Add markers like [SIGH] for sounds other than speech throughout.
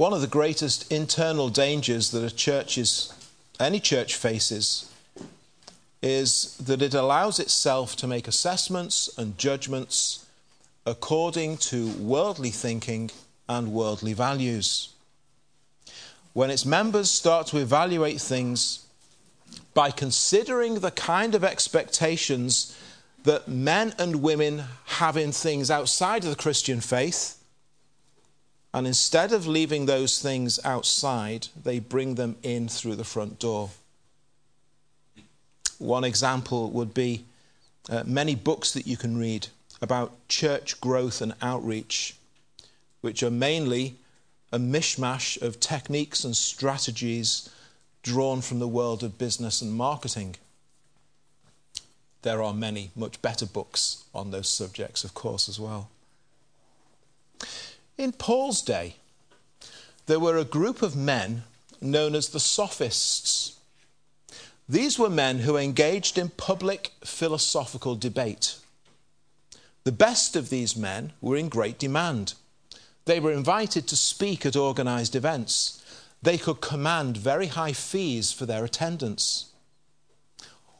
one of the greatest internal dangers that a church is, any church faces is that it allows itself to make assessments and judgments according to worldly thinking and worldly values. When its members start to evaluate things by considering the kind of expectations that men and women have in things outside of the Christian faith, and instead of leaving those things outside, they bring them in through the front door. One example would be uh, many books that you can read about church growth and outreach, which are mainly a mishmash of techniques and strategies drawn from the world of business and marketing. There are many much better books on those subjects, of course, as well. In Paul's day, there were a group of men known as the sophists. These were men who engaged in public philosophical debate. The best of these men were in great demand. They were invited to speak at organized events. They could command very high fees for their attendance.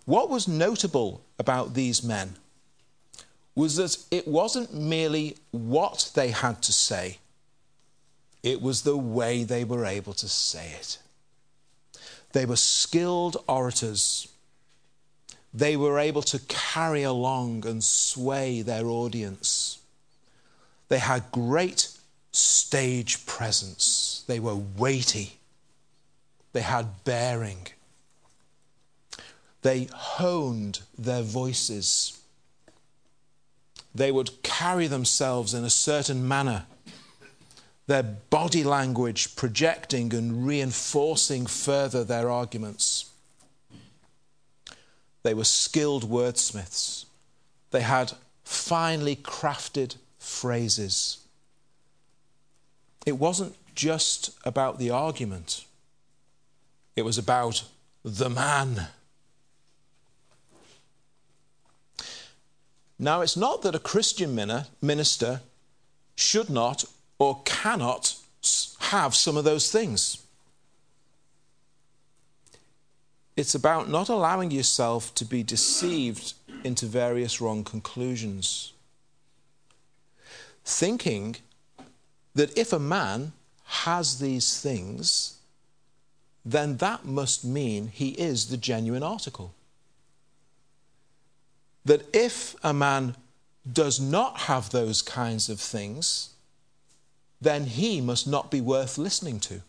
What was notable about these men was that it wasn't merely what they had to say, it was the way they were able to say it. They were skilled orators. They were able to carry along and sway their audience. They had great stage presence. They were weighty. They had bearing. They honed their voices. They would carry themselves in a certain manner, their body language projecting and reinforcing further their arguments. They were skilled wordsmiths. They had finely crafted phrases. It wasn't just about the argument, it was about the man. Now, it's not that a Christian minister should not or cannot have some of those things. It's about not allowing yourself to be deceived into various wrong conclusions. Thinking that if a man has these things, then that must mean he is the genuine article that if a man does not have those kinds of things, then he must not be worth listening to.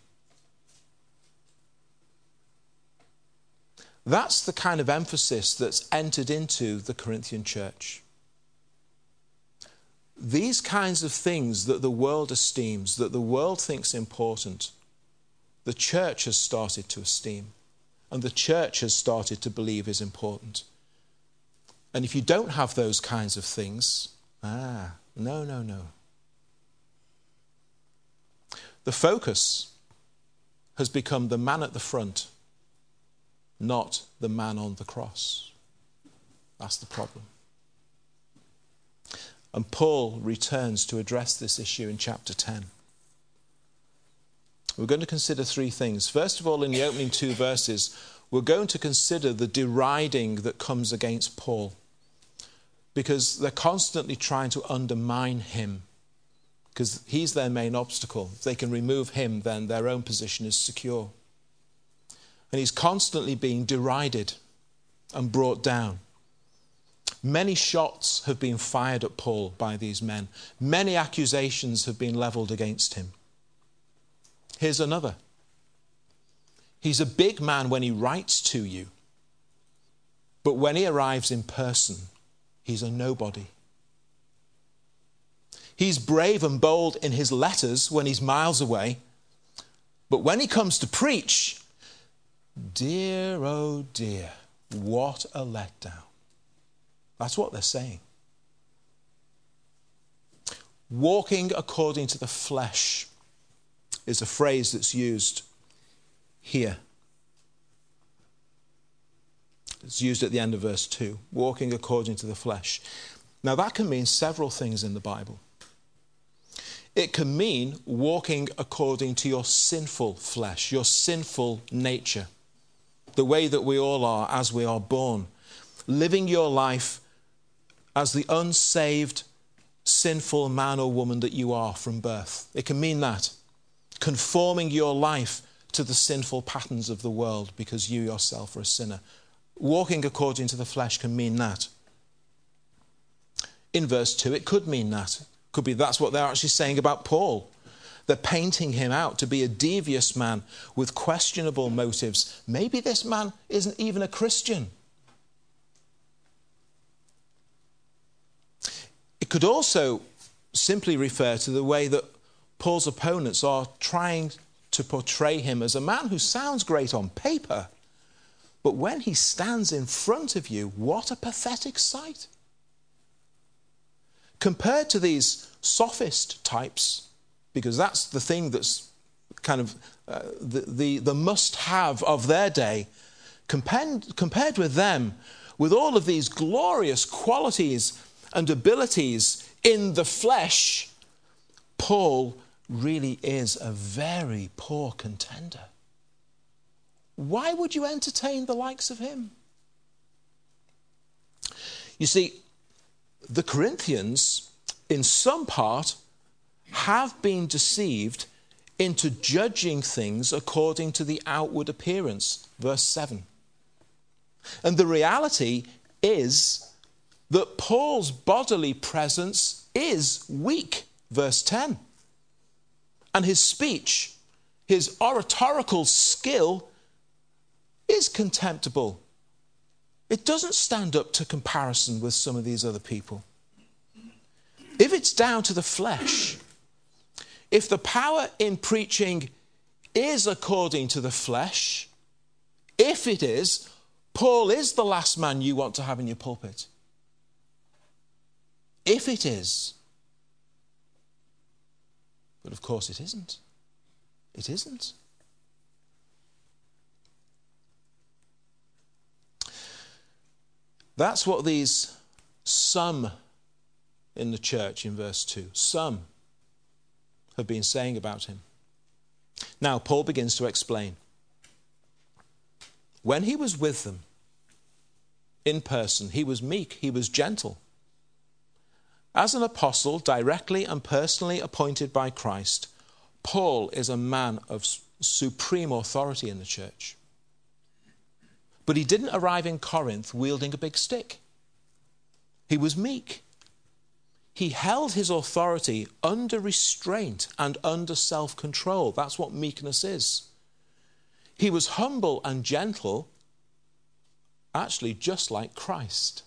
That's the kind of emphasis that's entered into the Corinthian church. These kinds of things that the world esteems, that the world thinks important, the church has started to esteem, and the church has started to believe is important. And if you don't have those kinds of things, ah, no, no, no. The focus has become the man at the front, not the man on the cross. That's the problem. And Paul returns to address this issue in chapter 10. We're going to consider three things. First of all, in the opening two verses, we're going to consider the deriding that comes against Paul because they're constantly trying to undermine him because he's their main obstacle. If they can remove him, then their own position is secure. And he's constantly being derided and brought down. Many shots have been fired at Paul by these men, many accusations have been leveled against him. Here's another. He's a big man when he writes to you, but when he arrives in person, he's a nobody. He's brave and bold in his letters when he's miles away, but when he comes to preach, dear, oh dear, what a letdown. That's what they're saying. Walking according to the flesh is a phrase that's used here. It's used at the end of verse 2 walking according to the flesh. Now, that can mean several things in the Bible. it can mean walking according to your sinful flesh, your sinful nature, the way that we all are as we are born, living your life as the unsaved, sinful man or woman that you are from birth. It can mean that. Conforming your life to the sinful patterns of the world because you yourself are a sinner. Walking according to the flesh can mean that. In verse 2, it could mean that. Could be that's what they're actually saying about Paul. They're painting him out to be a devious man with questionable motives. Maybe this man isn't even a Christian. It could also simply refer to the way that Paul's opponents are trying to portray him as a man who sounds great on paper, but when he stands in front of you, what a pathetic sight. Compared to these sophist types, because that's the thing that's kind of uh, the, the, the must have of their day, compared, compared with them, with all of these glorious qualities and abilities in the flesh, Paul really is a very poor contender. Why would you entertain the likes of him? You see, the Corinthians, in some part, have been deceived into judging things according to the outward appearance. Verse 7. And the reality is that Paul's bodily presence is weak. Verse 10. And his speech, his oratorical skill, is contemptible. It doesn't stand up to comparison with some of these other people. If it's down to the flesh, if the power in preaching is according to the flesh, if it is, Paul is the last man you want to have in your pulpit. If it is. But of course, it isn't. It isn't. That's what these some in the church in verse 2, some have been saying about him. Now, Paul begins to explain. When he was with them in person, he was meek, he was gentle. As an apostle, directly and personally appointed by Christ, Paul is a man of supreme authority in the church. But he didn't arrive in Corinth wielding a big stick. He was meek. He held his authority under restraint and under self control. That's what meekness is. He was humble and gentle, actually, just like Christ.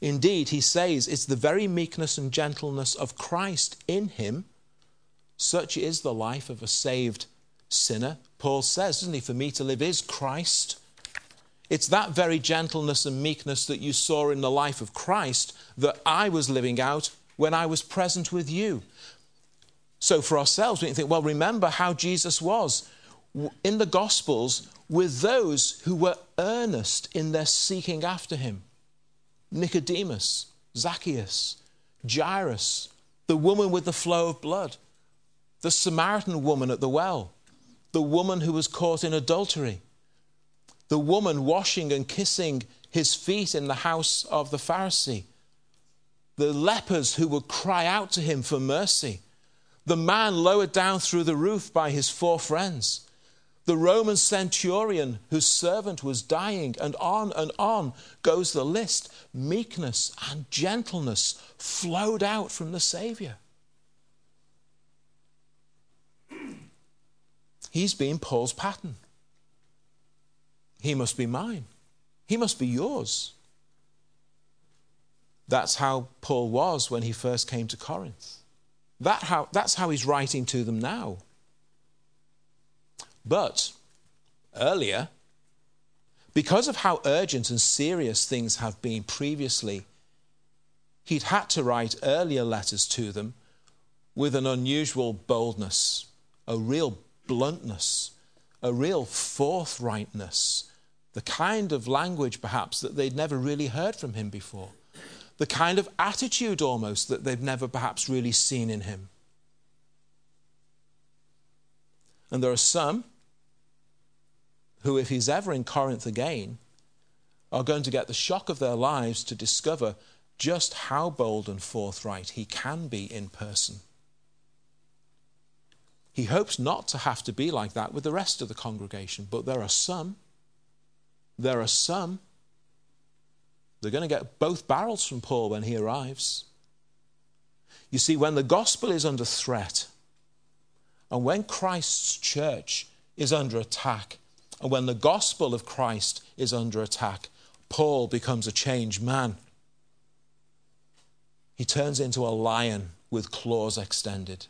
Indeed, he says it's the very meekness and gentleness of Christ in him. Such is the life of a saved sinner. Paul says, doesn't he, for me to live is Christ. It's that very gentleness and meekness that you saw in the life of Christ that I was living out when I was present with you. So, for ourselves, we can think, well, remember how Jesus was in the Gospels with those who were earnest in their seeking after him. Nicodemus, Zacchaeus, Jairus, the woman with the flow of blood, the Samaritan woman at the well, the woman who was caught in adultery, the woman washing and kissing his feet in the house of the Pharisee, the lepers who would cry out to him for mercy, the man lowered down through the roof by his four friends the Roman centurion whose servant was dying, and on and on goes the list. Meekness and gentleness flowed out from the Savior. He's been Paul's pattern. He must be mine. He must be yours. That's how Paul was when he first came to Corinth. That how, that's how he's writing to them now. But earlier, because of how urgent and serious things have been previously, he'd had to write earlier letters to them with an unusual boldness, a real bluntness, a real forthrightness, the kind of language perhaps that they'd never really heard from him before. the kind of attitude almost that they've never perhaps really seen in him. And there are some who, if he's ever in Corinth again, are going to get the shock of their lives to discover just how bold and forthright he can be in person. He hopes not to have to be like that with the rest of the congregation, but there are some. There are some. They're going to get both barrels from Paul when he arrives. You see, when the gospel is under threat, and when Christ's church is under attack, and when the gospel of Christ is under attack, Paul becomes a changed man. He turns into a lion with claws extended.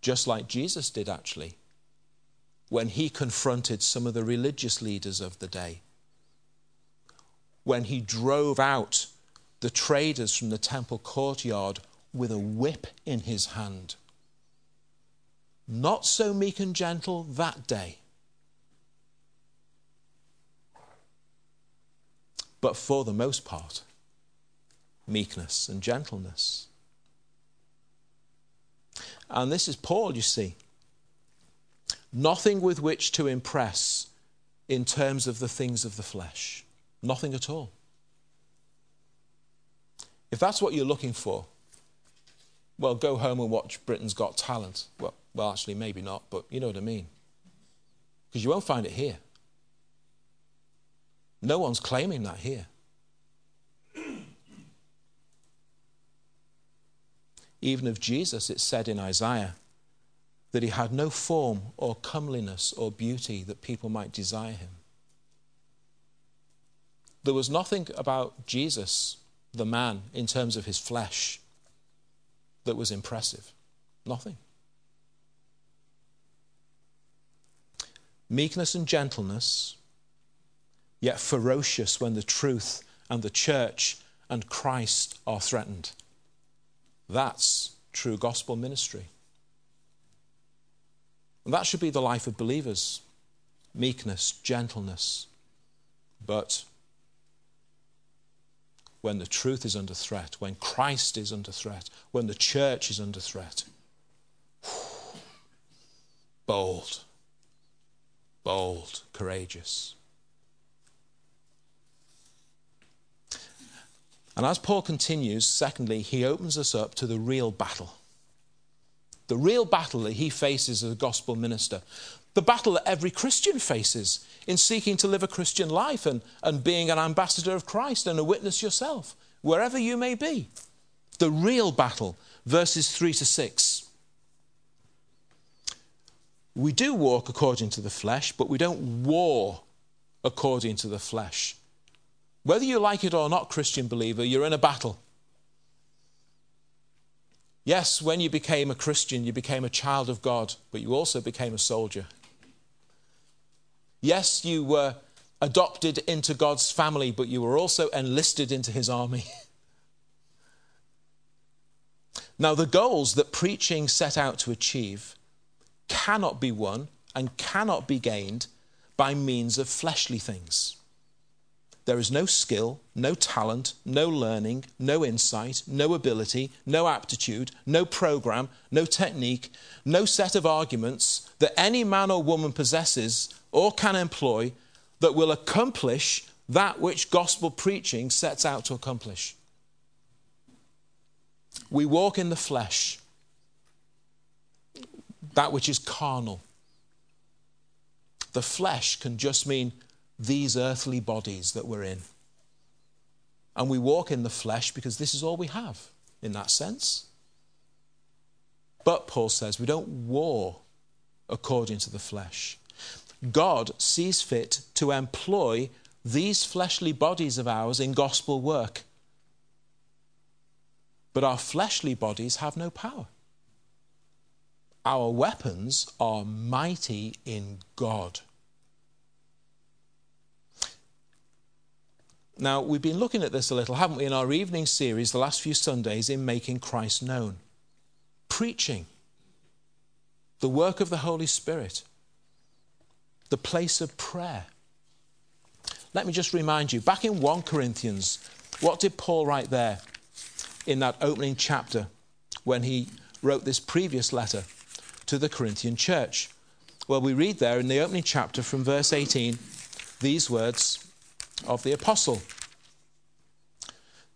Just like Jesus did, actually, when he confronted some of the religious leaders of the day. When he drove out the traders from the temple courtyard with a whip in his hand. Not so meek and gentle that day. But for the most part, meekness and gentleness. And this is Paul, you see. Nothing with which to impress in terms of the things of the flesh. Nothing at all. If that's what you're looking for, well, go home and watch Britain's Got Talent. Well, well, actually, maybe not, but you know what I mean. Because you won't find it here. No one's claiming that here. Even of Jesus, it's said in Isaiah that he had no form or comeliness or beauty that people might desire him. There was nothing about Jesus, the man, in terms of his flesh, that was impressive. Nothing. Meekness and gentleness, yet ferocious when the truth and the church and Christ are threatened. That's true gospel ministry. And that should be the life of believers meekness, gentleness. But when the truth is under threat, when Christ is under threat, when the church is under threat, [SIGHS] bold, bold, courageous. And as Paul continues, secondly, he opens us up to the real battle. The real battle that he faces as a gospel minister. The battle that every Christian faces in seeking to live a Christian life and, and being an ambassador of Christ and a witness yourself, wherever you may be. The real battle, verses 3 to 6. We do walk according to the flesh, but we don't war according to the flesh. Whether you like it or not, Christian believer, you're in a battle. Yes, when you became a Christian, you became a child of God, but you also became a soldier. Yes, you were adopted into God's family, but you were also enlisted into his army. [LAUGHS] now, the goals that preaching set out to achieve cannot be won and cannot be gained by means of fleshly things. There is no skill, no talent, no learning, no insight, no ability, no aptitude, no program, no technique, no set of arguments that any man or woman possesses or can employ that will accomplish that which gospel preaching sets out to accomplish. We walk in the flesh, that which is carnal. The flesh can just mean these earthly bodies that we're in. And we walk in the flesh because this is all we have in that sense. But Paul says we don't war according to the flesh. God sees fit to employ these fleshly bodies of ours in gospel work. But our fleshly bodies have no power. Our weapons are mighty in God. Now, we've been looking at this a little, haven't we, in our evening series the last few Sundays in Making Christ Known. Preaching, the work of the Holy Spirit, the place of prayer. let me just remind you back in 1 Corinthians, what did Paul write there in that opening chapter when he wrote this previous letter to the Corinthian church? Well, we read there in the opening chapter from verse 18 these words of the apostle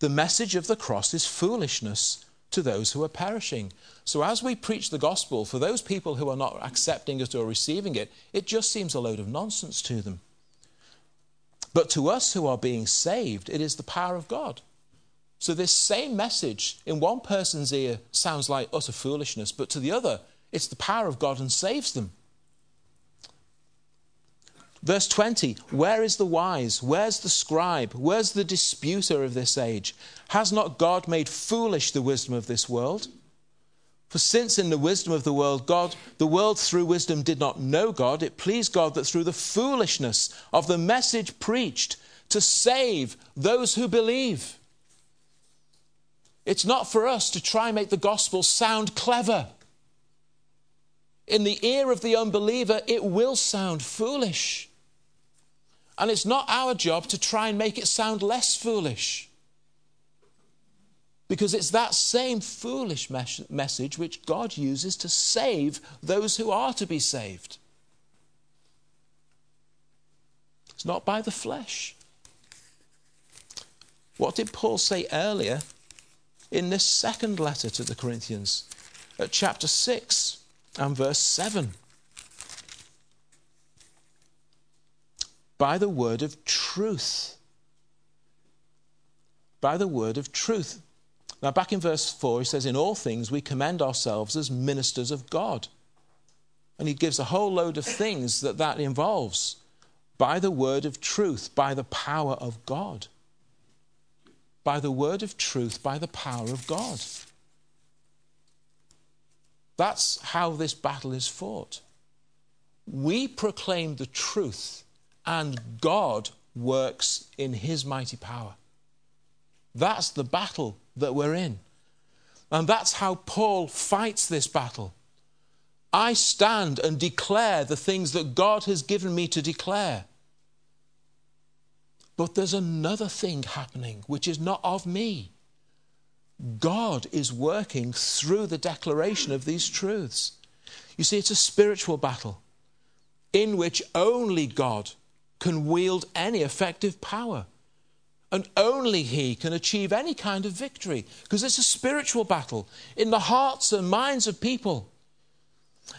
The message of the cross is foolishness to those who are perishing. So, as we preach the gospel, for those people who are not accepting it or receiving it, it just seems a load of nonsense to them. But to us who are being saved, it is the power of God. So, this same message in one person's ear sounds like utter foolishness, but to the other, it's the power of God and saves them. Verse 20 Where is the wise? Where's the scribe? Where's the disputer of this age? Has not God made foolish the wisdom of this world? For since in the wisdom of the world, God, the world through wisdom did not know God, it pleased God that through the foolishness of the message preached to save those who believe. It's not for us to try and make the gospel sound clever. In the ear of the unbeliever, it will sound foolish. And it's not our job to try and make it sound less foolish. Because it's that same foolish mes- message which God uses to save those who are to be saved. It's not by the flesh. What did Paul say earlier in this second letter to the Corinthians at chapter 6 and verse 7? By the word of truth. By the word of truth. Now, back in verse 4, he says, In all things we commend ourselves as ministers of God. And he gives a whole load of things that that involves by the word of truth, by the power of God. By the word of truth, by the power of God. That's how this battle is fought. We proclaim the truth and God works in his mighty power. That's the battle that we're in. And that's how Paul fights this battle. I stand and declare the things that God has given me to declare. But there's another thing happening which is not of me. God is working through the declaration of these truths. You see, it's a spiritual battle in which only God can wield any effective power. And only he can achieve any kind of victory because it's a spiritual battle in the hearts and minds of people.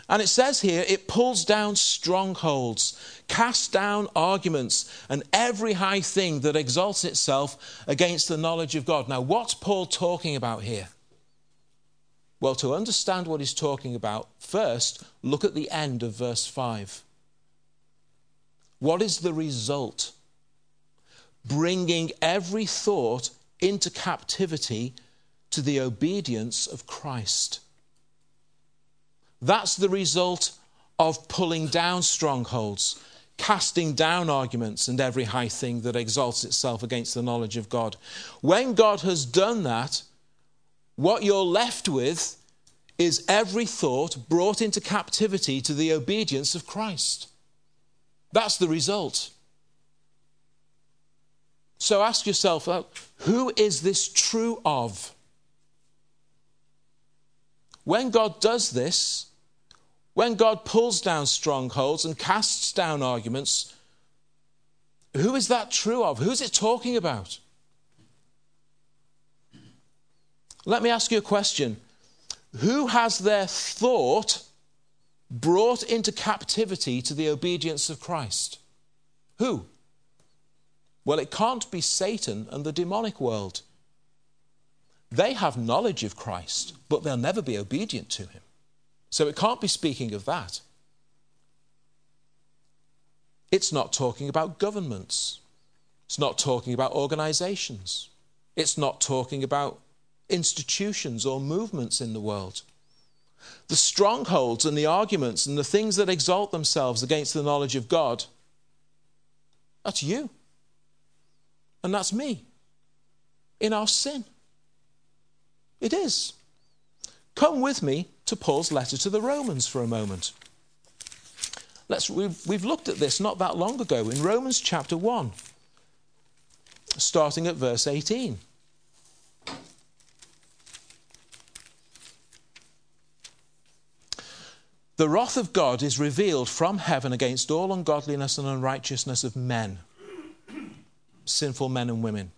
And it says here, it pulls down strongholds, casts down arguments, and every high thing that exalts itself against the knowledge of God. Now, what's Paul talking about here? Well, to understand what he's talking about, first look at the end of verse 5. What is the result? Bringing every thought into captivity to the obedience of Christ. That's the result of pulling down strongholds, casting down arguments and every high thing that exalts itself against the knowledge of God. When God has done that, what you're left with is every thought brought into captivity to the obedience of Christ. That's the result. So ask yourself uh, who is this true of? When God does this, when God pulls down strongholds and casts down arguments, who is that true of? Who's it talking about? Let me ask you a question. Who has their thought brought into captivity to the obedience of Christ. Who? Well, it can't be Satan and the demonic world. They have knowledge of Christ, but they'll never be obedient to him. So it can't be speaking of that. It's not talking about governments. It's not talking about organizations. It's not talking about institutions or movements in the world the strongholds and the arguments and the things that exalt themselves against the knowledge of God, that's you. And that's me in our sin. It is. Come with me to Paul's letter to the Romans for a moment. Let's, we've, we've looked at this not that long ago in Romans chapter 1. starting at verse 18. The wrath of God is revealed from heaven against all ungodliness and unrighteousness of men, sinful men and women,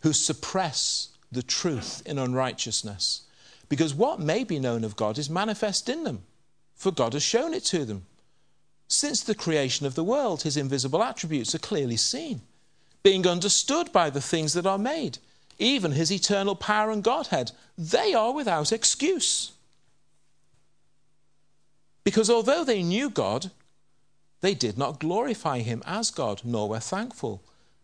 who suppress the truth in unrighteousness. Because what may be known of God is manifest in them, for God has shown it to them. Since the creation of the world, his invisible attributes are clearly seen, being understood by the things that are made, even his eternal power and Godhead. They are without excuse. Because although they knew God, they did not glorify him as God, nor were thankful.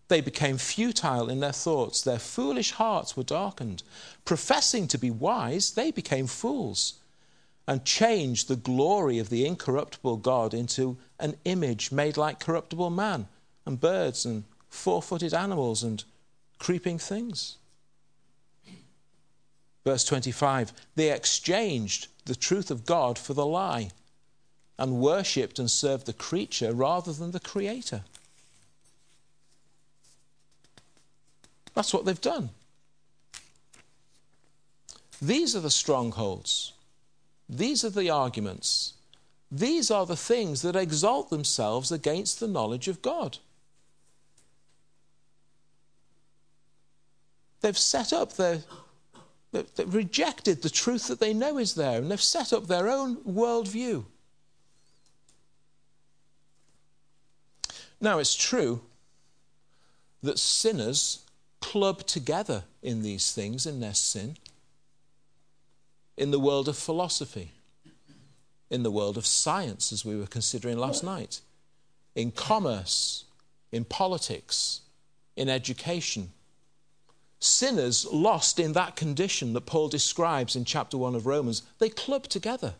They became futile in their thoughts, their foolish hearts were darkened. Professing to be wise, they became fools and changed the glory of the incorruptible God into an image made like corruptible man and birds and four footed animals and creeping things. Verse 25 they exchanged the truth of God for the lie and worshipped and served the creature rather than the creator. That's what they've done. These are the strongholds. These are the arguments. These are the things that exalt themselves against the knowledge of God. They've set up their, they've rejected the truth that they know is there, and they've set up their own worldview. Now, it's true that sinners club together in these things, in their sin, in the world of philosophy, in the world of science, as we were considering last night, in commerce, in politics, in education. Sinners lost in that condition that Paul describes in chapter 1 of Romans, they club together.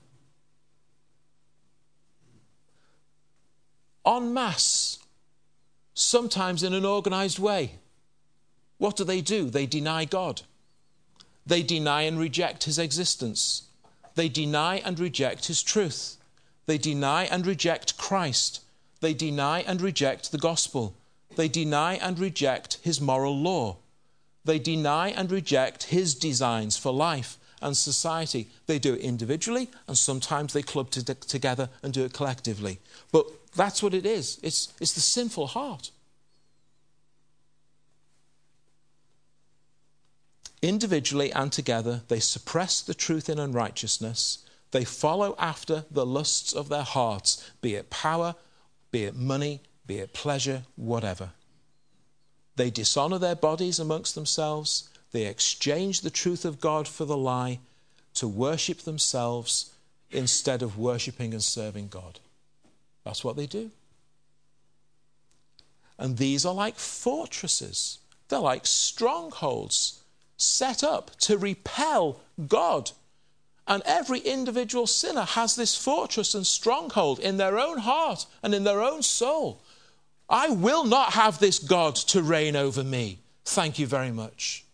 En masse, sometimes in an organized way. What do they do? They deny God. They deny and reject his existence. They deny and reject his truth. They deny and reject Christ. They deny and reject the gospel. They deny and reject his moral law. They deny and reject his designs for life and society. They do it individually, and sometimes they club to together and do it collectively. But that's what it is it's, it's the sinful heart. Individually and together, they suppress the truth in unrighteousness. They follow after the lusts of their hearts, be it power, be it money, be it pleasure, whatever. They dishonor their bodies amongst themselves. They exchange the truth of God for the lie to worship themselves instead of worshiping and serving God. That's what they do. And these are like fortresses, they're like strongholds set up to repel God. And every individual sinner has this fortress and stronghold in their own heart and in their own soul. I will not have this God to reign over me. Thank you very much.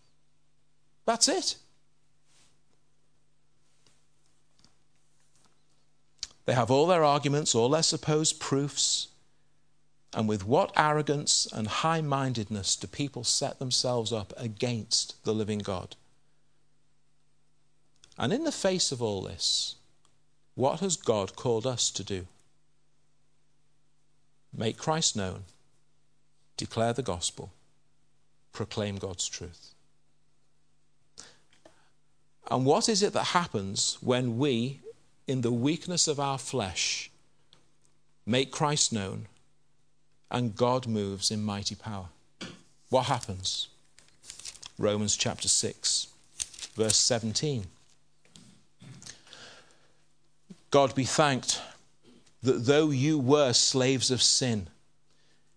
That's it. They have all their arguments, all their supposed proofs. And with what arrogance and high mindedness do people set themselves up against the living God? And in the face of all this, what has God called us to do? Make Christ known, declare the gospel, proclaim God's truth. And what is it that happens when we, in the weakness of our flesh, make Christ known and God moves in mighty power. What happens? Romans chapter 6, verse 17. God be thanked that though you were slaves of sin,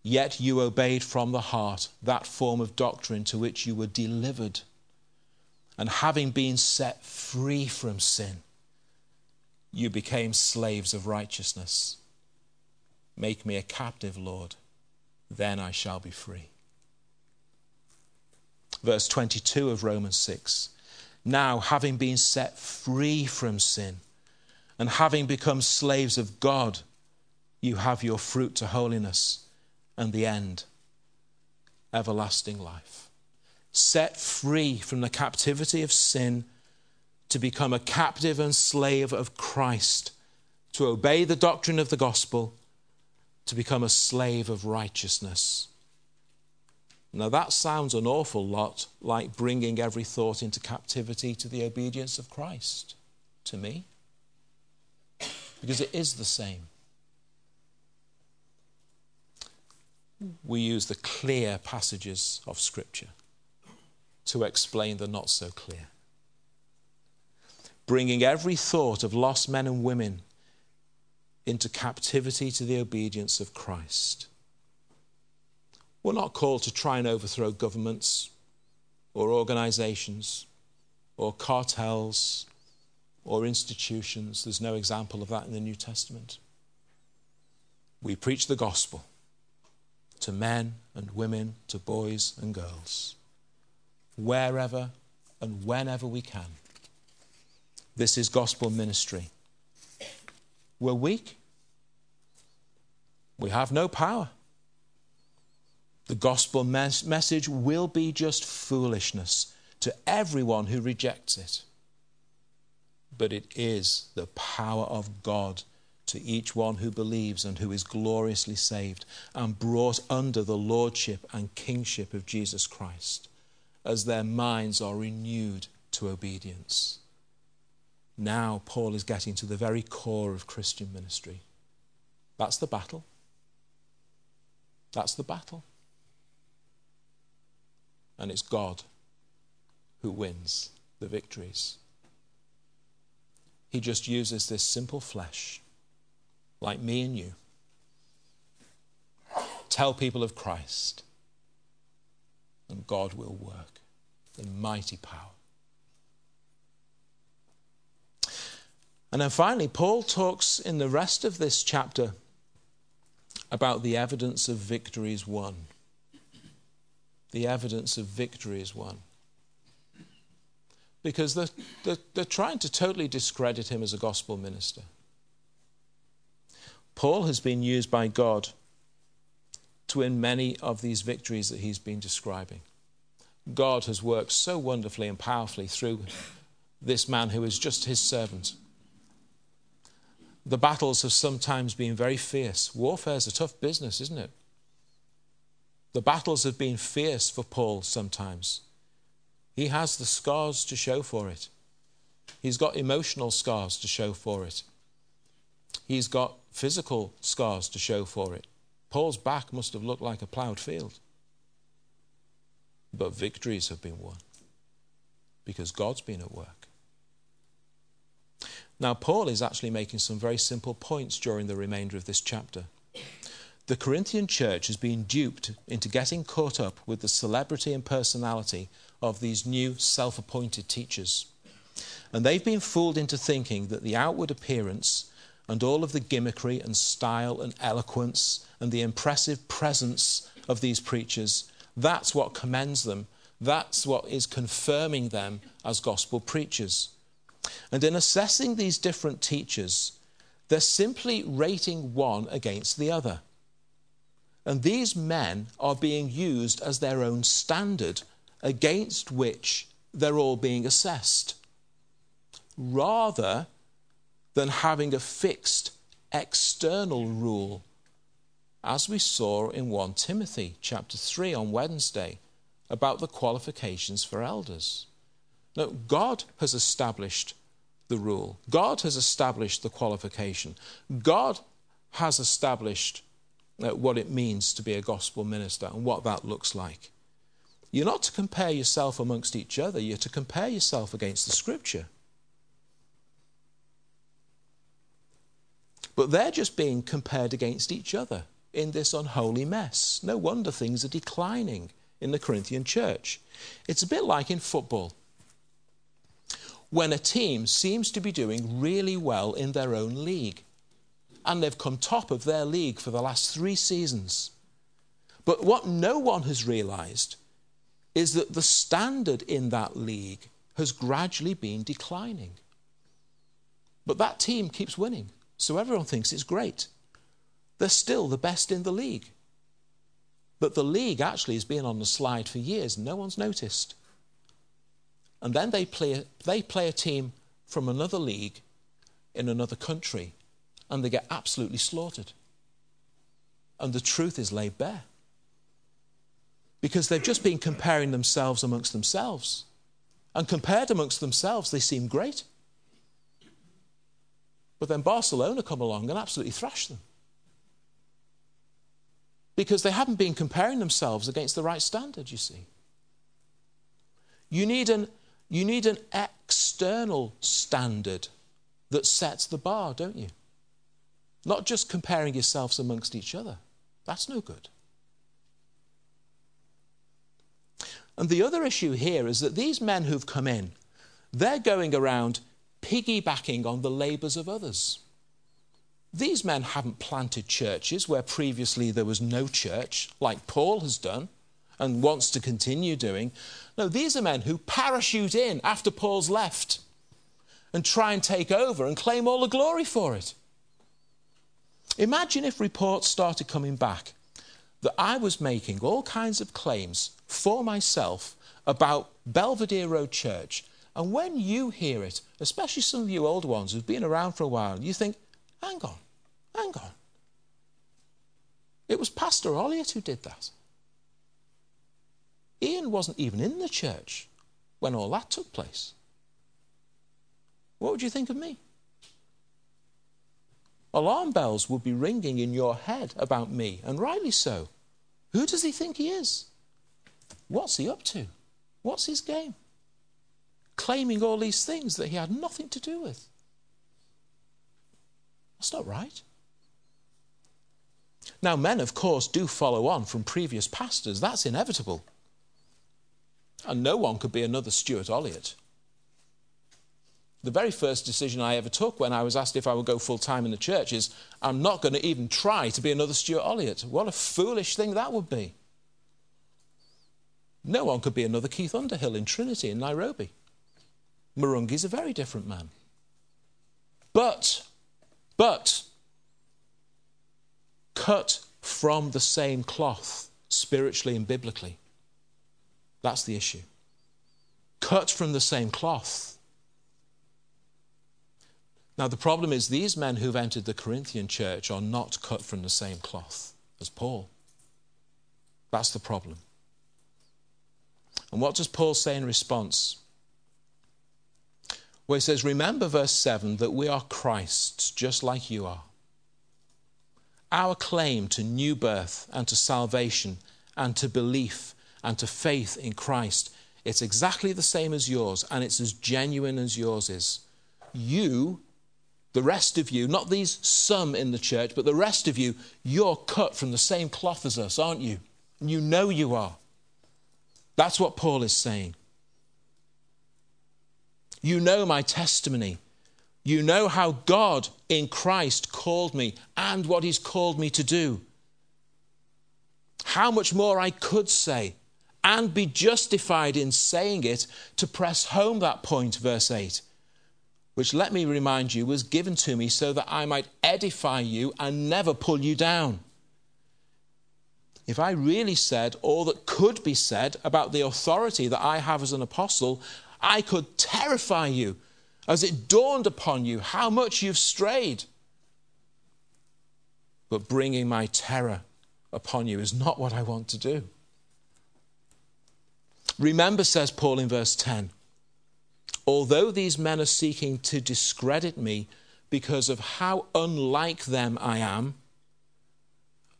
yet you obeyed from the heart that form of doctrine to which you were delivered. And having been set free from sin, you became slaves of righteousness. Make me a captive, Lord, then I shall be free. Verse 22 of Romans 6 Now, having been set free from sin and having become slaves of God, you have your fruit to holiness and the end, everlasting life. Set free from the captivity of sin to become a captive and slave of Christ, to obey the doctrine of the gospel, to become a slave of righteousness. Now, that sounds an awful lot like bringing every thought into captivity to the obedience of Christ to me, because it is the same. We use the clear passages of Scripture to explain the not so clear. Bringing every thought of lost men and women into captivity to the obedience of Christ. We're not called to try and overthrow governments or organizations or cartels or institutions. There's no example of that in the New Testament. We preach the gospel to men and women, to boys and girls, wherever and whenever we can. This is gospel ministry. We're weak. We have no power. The gospel mes- message will be just foolishness to everyone who rejects it. But it is the power of God to each one who believes and who is gloriously saved and brought under the lordship and kingship of Jesus Christ as their minds are renewed to obedience. Now, Paul is getting to the very core of Christian ministry. That's the battle. That's the battle and it's God who wins the victories. He just uses this simple flesh, like me and you. Tell people of Christ, and God will work in mighty power. And then finally, Paul talks in the rest of this chapter about the evidence of victories won the evidence of victory is won. Because they're, they're, they're trying to totally discredit him as a gospel minister. Paul has been used by God to win many of these victories that he's been describing. God has worked so wonderfully and powerfully through this man who is just his servant. The battles have sometimes been very fierce. Warfare is a tough business, isn't it? The battles have been fierce for Paul sometimes. He has the scars to show for it. He's got emotional scars to show for it. He's got physical scars to show for it. Paul's back must have looked like a ploughed field. But victories have been won because God's been at work. Now, Paul is actually making some very simple points during the remainder of this chapter the Corinthian church has been duped into getting caught up with the celebrity and personality of these new self appointed teachers. And they've been fooled into thinking that the outward appearance and all of the gimmickry and style and eloquence and the impressive presence of these preachers, that's what commends them. That's what is confirming them as gospel preachers. And in assessing these different teachers, they're simply rating one against the other. And these men are being used as their own standard against which they're all being assessed, rather than having a fixed external rule, as we saw in 1 Timothy chapter 3 on Wednesday about the qualifications for elders. Now, God has established the rule, God has established the qualification, God has established uh, what it means to be a gospel minister and what that looks like. You're not to compare yourself amongst each other, you're to compare yourself against the scripture. But they're just being compared against each other in this unholy mess. No wonder things are declining in the Corinthian church. It's a bit like in football. When a team seems to be doing really well in their own league, and they've come top of their league for the last three seasons. But what no one has realised is that the standard in that league has gradually been declining. But that team keeps winning, so everyone thinks it's great. They're still the best in the league. But the league actually has been on the slide for years. No one's noticed. And then they play, they play a team from another league in another country and they get absolutely slaughtered. And the truth is laid bare. Because they've just been comparing themselves amongst themselves. And compared amongst themselves, they seem great. But then Barcelona come along and absolutely thrash them. Because they haven't been comparing themselves against the right standard, you see. You need an, you need an external standard that sets the bar, don't you? Not just comparing yourselves amongst each other. That's no good. And the other issue here is that these men who've come in, they're going around piggybacking on the labours of others. These men haven't planted churches where previously there was no church, like Paul has done and wants to continue doing. No, these are men who parachute in after Paul's left and try and take over and claim all the glory for it. Imagine if reports started coming back that I was making all kinds of claims for myself about Belvidere Road Church. And when you hear it, especially some of you older ones who've been around for a while, you think, hang on, hang on. It was Pastor Olyott who did that. Ian wasn't even in the church when all that took place. What would you think of me? Alarm bells would be ringing in your head about me, and rightly so. Who does he think he is? What's he up to? What's his game? Claiming all these things that he had nothing to do with. That's not right. Now, men, of course, do follow on from previous pastors. That's inevitable. And no one could be another Stuart Olyott the very first decision I ever took when I was asked if I would go full time in the church is I'm not going to even try to be another Stuart Olyott. What a foolish thing that would be. No one could be another Keith Underhill in Trinity in Nairobi. Murungi's a very different man. But, but, cut from the same cloth, spiritually and biblically. That's the issue. Cut from the same cloth. Now, the problem is these men who've entered the Corinthian church are not cut from the same cloth as Paul. That's the problem. And what does Paul say in response? Well, he says, Remember, verse 7, that we are Christ's, just like you are. Our claim to new birth and to salvation and to belief and to faith in Christ, it's exactly the same as yours, and it's as genuine as yours is. You the rest of you, not these some in the church, but the rest of you, you're cut from the same cloth as us, aren't you? You know you are. That's what Paul is saying. You know my testimony. You know how God in Christ called me and what He's called me to do. How much more I could say and be justified in saying it to press home that point, verse 8 which, let me remind you, was given to me so that I might edify you and never pull you down. If I really said all that could be said about the authority that I have as an apostle, I could terrify you as it dawned upon you how much you've strayed. But bringing my terror upon you is not what I want to do. Remember, says Paul in verse 10 Although these men are seeking to discredit me because of how unlike them I am,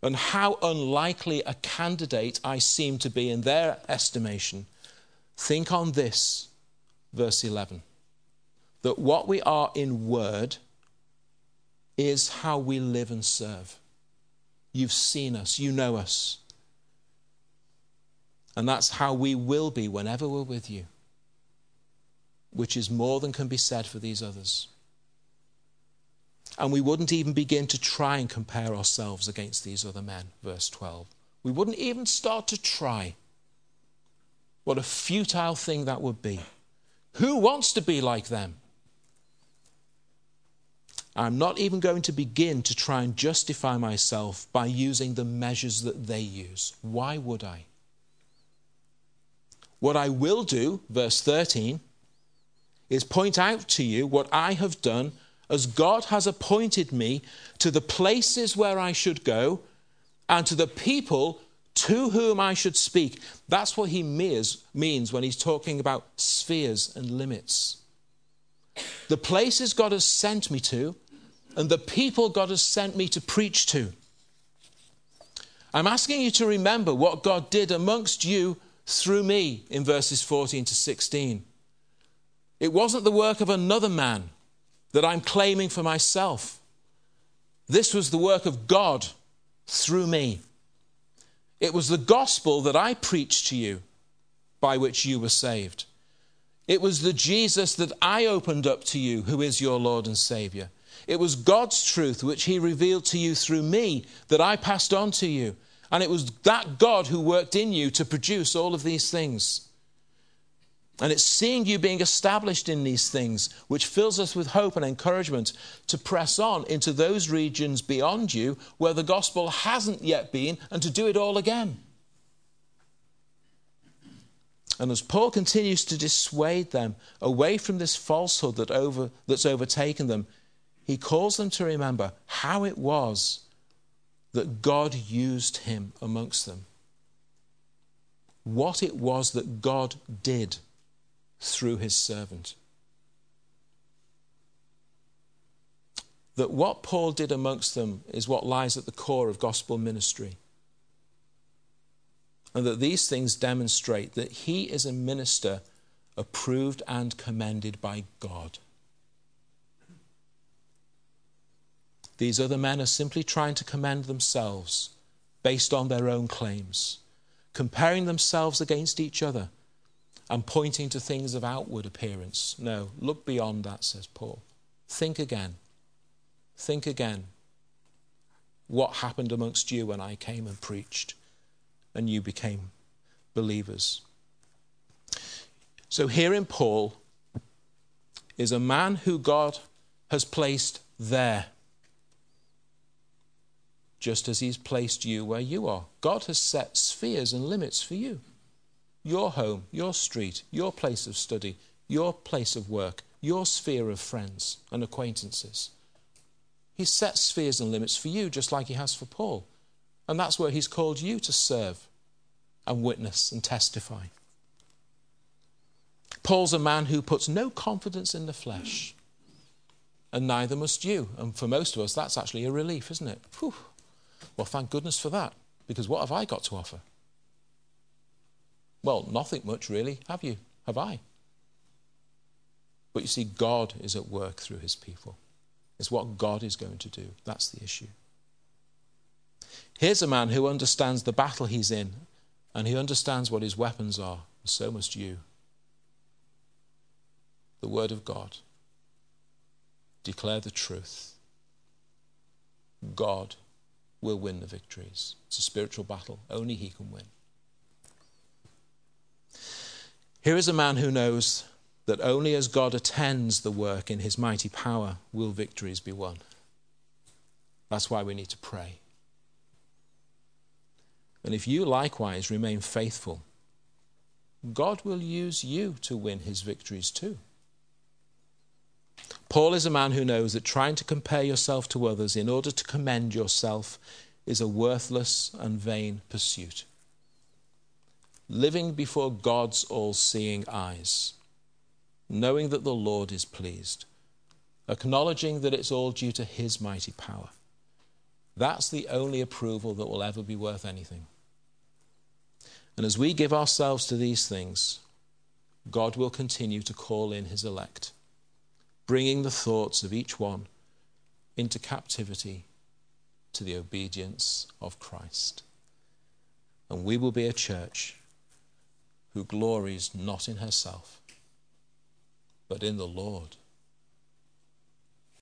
and how unlikely a candidate I seem to be in their estimation, think on this, verse 11, that what we are in word is how we live and serve. You've seen us, you know us. And that's how we will be whenever we're with you which is more than can be said for these others. And we wouldn't even begin to try and compare ourselves against these other men, verse 12. We wouldn't even start to try. What a futile thing that would be. Who wants to be like them? I'm not even going to begin to try and justify myself by using the measures that they use. Why would I? What I will do, verse 13, is point out to you what I have done as God has appointed me to the places where I should go and to the people to whom I should speak. That's what he means when he's talking about spheres and limits. The places God has sent me to and the people God has sent me to preach to. I'm asking you to remember what God did amongst you through me in verses 14 to 16. It wasn't the work of another man that I'm claiming for myself. This was the work of God through me. It was the gospel that I preached to you by which you were saved. It was the Jesus that I opened up to you, who is your Lord and Savior. It was God's truth which He revealed to you through me that I passed on to you. And it was that God who worked in you to produce all of these things. And it's seeing you being established in these things which fills us with hope and encouragement to press on into those regions beyond you where the gospel hasn't yet been and to do it all again. And as Paul continues to dissuade them away from this falsehood that over, that's overtaken them, he calls them to remember how it was that God used him amongst them. What it was that God did through his servant. That what Paul did amongst them is what lies at the core of gospel ministry. And that these things demonstrate that he is a minister approved and commended by God. These other men are simply trying to commend themselves based on their own claims, comparing themselves against each other and pointing to things of outward appearance. No, look beyond that, says Paul. Think again. Think again. What happened amongst you when I came and preached and you became believers? So, here in Paul is a man who God has placed there, just as he's placed you where you are. God has set spheres and limits for you your home, your street, your place of study, your place of work, your sphere of friends and acquaintances. He sets spheres and limits for you just like he has for Paul. And that's where he's called you to serve and witness and testify. Paul's a man who puts no confidence in the flesh, and neither must you. And for most of us, that's actually a relief, isn't it? Whew. Well, thank goodness for that, because what have I got to offer? Well, nothing much really, have you? Have I? But you see, God is at work through his people. It's what God is going to do. That's the issue. Here's a man who understands the battle he's in, and he understands what his weapons are, and so must you. The Word of God. Declare the truth. God will win the victories. It's a spiritual battle. Only He can win. Here is a man who knows that only as God attends the work in his mighty power will victories be won. That's why we need to pray. And if you likewise remain faithful, God will use you to win his victories too. Paul is a man who knows that trying to compare yourself to others in order to commend yourself is a worthless and vain pursuit living before God's all seeing eyes, knowing that the Lord is pleased, acknowledging that it's all due to His mighty power. That's the only approval that will ever be worth anything. And as we give ourselves to these things, God will continue to call in His elect, bringing the thoughts of each one into captivity to the obedience of Christ. And we will be a church who glories not in herself, but in the Lord.